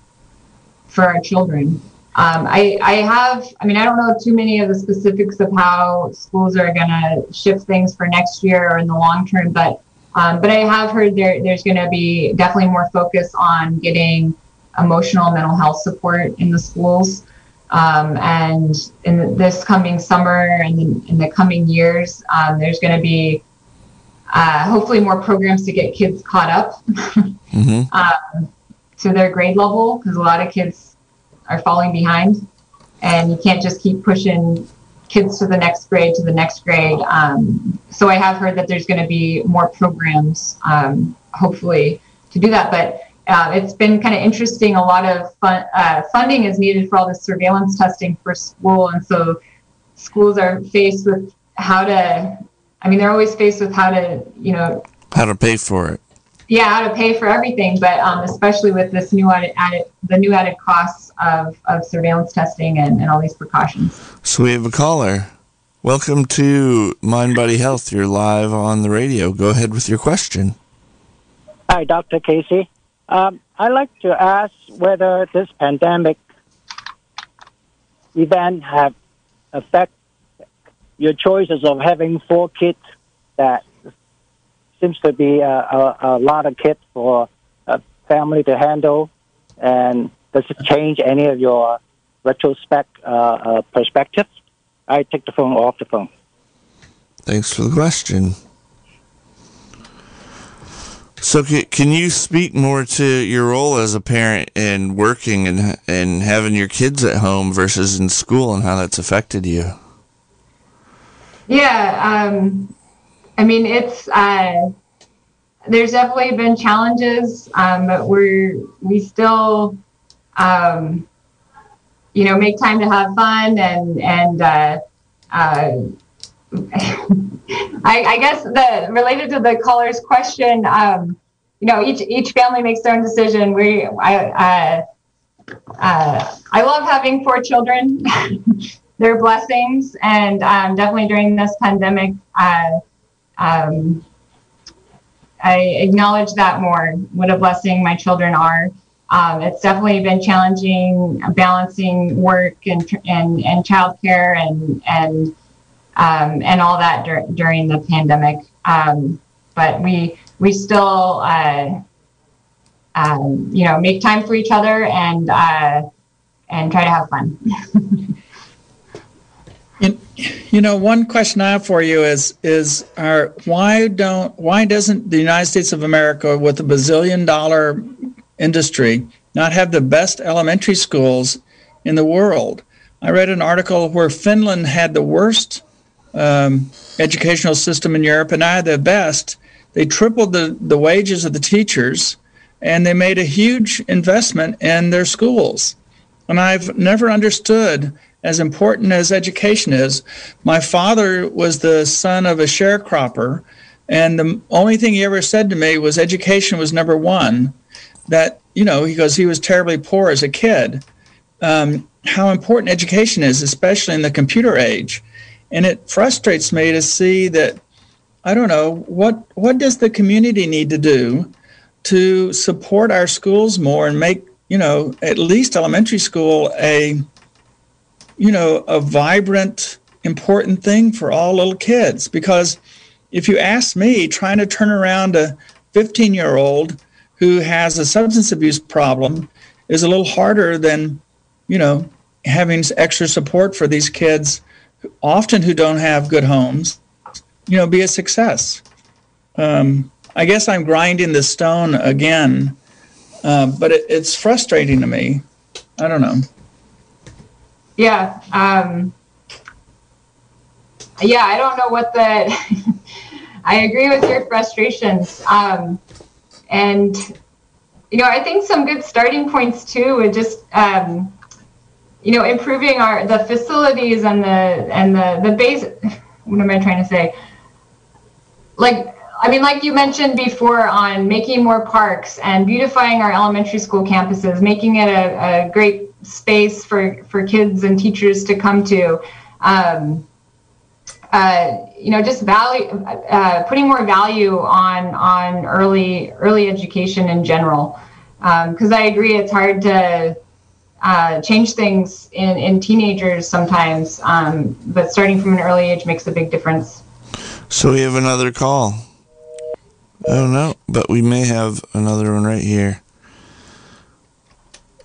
for our children. Um, I, I have, I mean, I don't know too many of the specifics of how schools are going to shift things for next year or in the long term, but um, but I have heard there there's going to be definitely more focus on getting emotional mental health support in the schools. Um, and in this coming summer and in, in the coming years, um, there's going to be uh, hopefully more programs to get kids caught up [LAUGHS] mm-hmm. um, to their grade level because a lot of kids are falling behind, and you can't just keep pushing kids to the next grade to the next grade. Um, so I have heard that there's going to be more programs, um, hopefully, to do that. But uh, it's been kind of interesting. A lot of fun, uh, funding is needed for all this surveillance testing for school, and so schools are faced with how to. I mean, they're always faced with how to, you know, how to pay for it yeah, how to pay for everything, but um, especially with this new added, added the new added costs of, of surveillance testing and, and all these precautions. So we have a caller. Welcome to Mind Body Health. You're live on the radio. Go ahead with your question. Hi, Dr. Casey. Um, I'd like to ask whether this pandemic event have affect your choices of having four kids that seems to be a, a, a lot of kids for a family to handle? And does it change any of your retrospect uh, uh, perspective? I take the phone off the phone. Thanks for the question. So, can you speak more to your role as a parent and working and and having your kids at home versus in school and how that's affected you? Yeah, um, I mean it's uh, there's definitely been challenges, um, but we're we still um, you know make time to have fun and and uh, uh, [LAUGHS] I, I, guess the related to the caller's question, um, you know, each each family makes their own decision. We, I, uh, uh, I love having four children. [LAUGHS] They're blessings, and um, definitely during this pandemic, uh, um, I acknowledge that more. What a blessing my children are. Um, it's definitely been challenging balancing work and and and childcare and and um, and all that dur- during the pandemic. Um, but we we still, uh, um, you know, make time for each other and uh, and try to have fun. [LAUGHS] you know, one question I have for you is is are why don't why doesn't the United States of America with a bazillion dollar industry not have the best elementary schools in the world? I read an article where Finland had the worst um, educational system in Europe, and I had the best. They tripled the, the wages of the teachers, and they made a huge investment in their schools. And I've never understood, as important as education is, my father was the son of a sharecropper, and the only thing he ever said to me was education was number one. That, you know, because he was terribly poor as a kid. Um, how important education is, especially in the computer age. And it frustrates me to see that I don't know what what does the community need to do to support our schools more and make you know at least elementary school a you know a vibrant important thing for all little kids because if you ask me trying to turn around a 15 year old who has a substance abuse problem is a little harder than you know having extra support for these kids often who don't have good homes, you know, be a success. Um, I guess I'm grinding the stone again, uh, but it, it's frustrating to me. I don't know. Yeah. Um, yeah, I don't know what the. [LAUGHS] I agree with your frustrations. Um, and, you know, I think some good starting points too would just. Um, you know, improving our the facilities and the and the the base. [LAUGHS] What am I trying to say? Like I mean, like you mentioned before, on making more parks and beautifying our elementary school campuses, making it a, a great space for, for kids and teachers to come to. Um, uh, you know, just value, uh, putting more value on on early early education in general. Because um, I agree, it's hard to uh, change things in, in teenagers sometimes, um, but starting from an early age makes a big difference. So we have another call. Oh no, but we may have another one right here.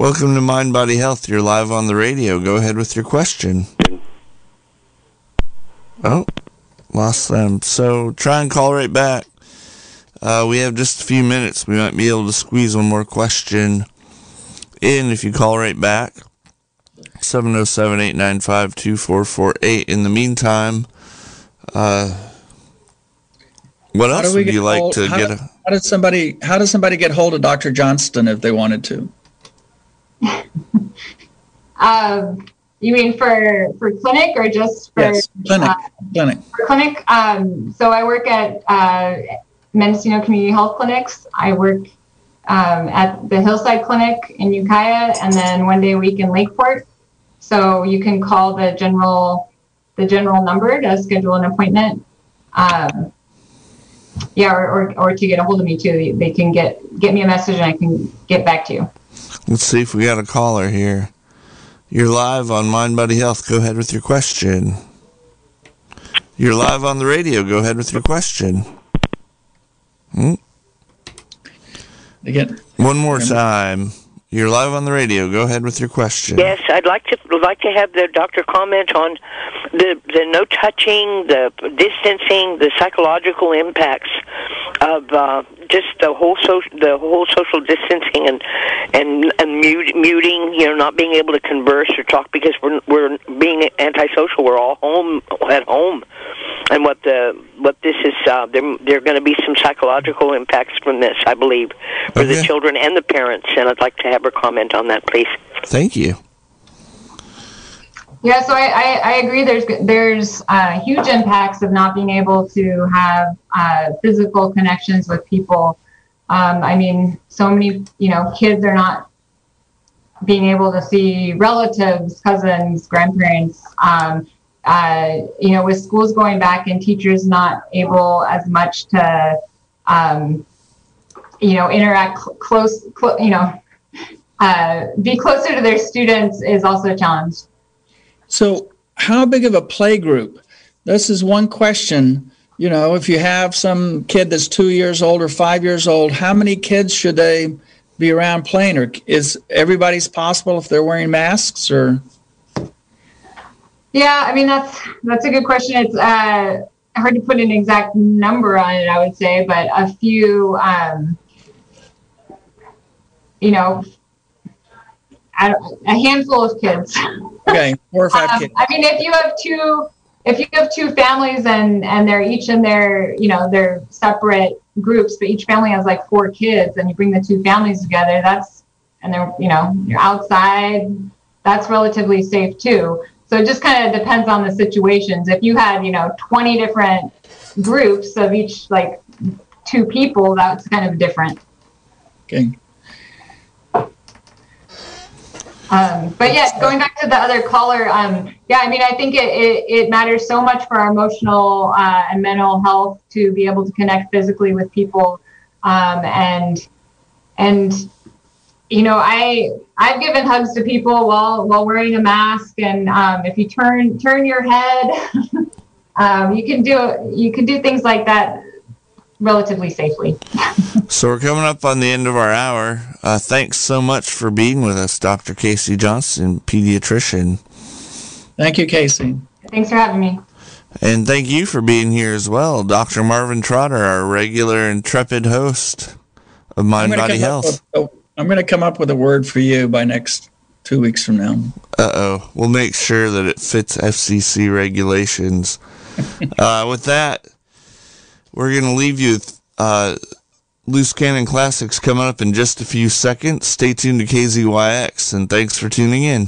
Welcome to Mind Body Health. You're live on the radio. Go ahead with your question. Oh, lost them. So try and call right back. Uh, we have just a few minutes. We might be able to squeeze one more question in if you call right back. 707 895 2448. In the meantime, uh, what else would you like hold, to get? a, how does somebody how does somebody get hold of Dr. Johnston if they wanted to? [LAUGHS] um, you mean for for clinic or just for yes, clinic? Uh, clinic. For clinic. Um, so I work at uh, Mendocino Community Health Clinics. I work um, at the Hillside Clinic in Ukiah, and then one day a week in Lakeport. So you can call the general the general number to schedule an appointment. Um, yeah, or, or, or to get a hold of me too. They can get get me a message and I can get back to you. Let's see if we got a caller here. You're live on Mind Body Health. Go ahead with your question. You're live on the radio. Go ahead with your question. Hmm? Again, One more time. You're live on the radio. Go ahead with your question. Yes, I'd like to like to have the doctor comment on the the no touching, the distancing, the psychological impacts of uh, just the whole so, the whole social distancing and and and mute, muting. You know, not being able to converse or talk because we're we're being antisocial. We're all home at home, and what the what this is uh, there there are going to be some psychological impacts from this, I believe, for the children and the parents. And I'd like to have her comment on that, please. Thank you. Yeah, so I, I, I agree. There's there's uh, huge impacts of not being able to have uh, physical connections with people. Um, I mean, so many you know kids are not being able to see relatives, cousins, grandparents. Um, uh, you know, with schools going back and teachers not able as much to um, you know interact cl- close, cl- you know, uh, be closer to their students is also a challenge. So, how big of a play group? This is one question. You know, if you have some kid that's two years old or five years old, how many kids should they be around playing? Or is everybody's possible if they're wearing masks? Or Yeah, I mean that's that's a good question. It's uh, hard to put an exact number on it. I would say, but a few, um, you know, a handful of kids. okay, four or five Um, kids. I mean, if you have two, if you have two families and and they're each in their, you know, they're separate groups, but each family has like four kids, and you bring the two families together, that's and they're, you know, you're outside, that's relatively safe too. So it just kind of depends on the situations. If you had, you know, 20 different groups of each like two people, that's kind of different. Okay. Um, but yeah, going back to the other caller, um, yeah, I mean, I think it, it, it matters so much for our emotional uh, and mental health to be able to connect physically with people, um, and and you know, I I've given hugs to people while while wearing a mask, and um, if you turn turn your head, [LAUGHS] um, you can do you can do things like that relatively safely. [LAUGHS] So we're coming up on the end of our hour. Uh, thanks so much for being with us, Dr. Casey Johnston, pediatrician. Thank you, Casey. Thanks for having me. And thank you for being here as well, Dr. Marvin Trotter, our regular intrepid host of Mind Body Health. with- oh, I'm going to come up with a word for you by next two weeks from now. Uh oh. We'll make sure that it fits FCC regulations. [LAUGHS] uh, with that, we're going to leave you with uh, Loose Cannon Classics coming up in just a few seconds. Stay tuned to KZYX, and thanks for tuning in.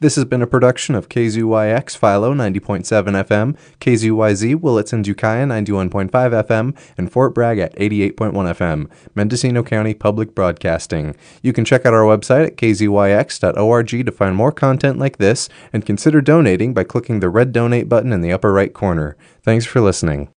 This has been a production of KZYX Philo 90.7 FM, KZYZ Willits and Ukiah 91.5 FM, and Fort Bragg at 88.1 FM, Mendocino County Public Broadcasting. You can check out our website at kzyx.org to find more content like this and consider donating by clicking the red donate button in the upper right corner. Thanks for listening.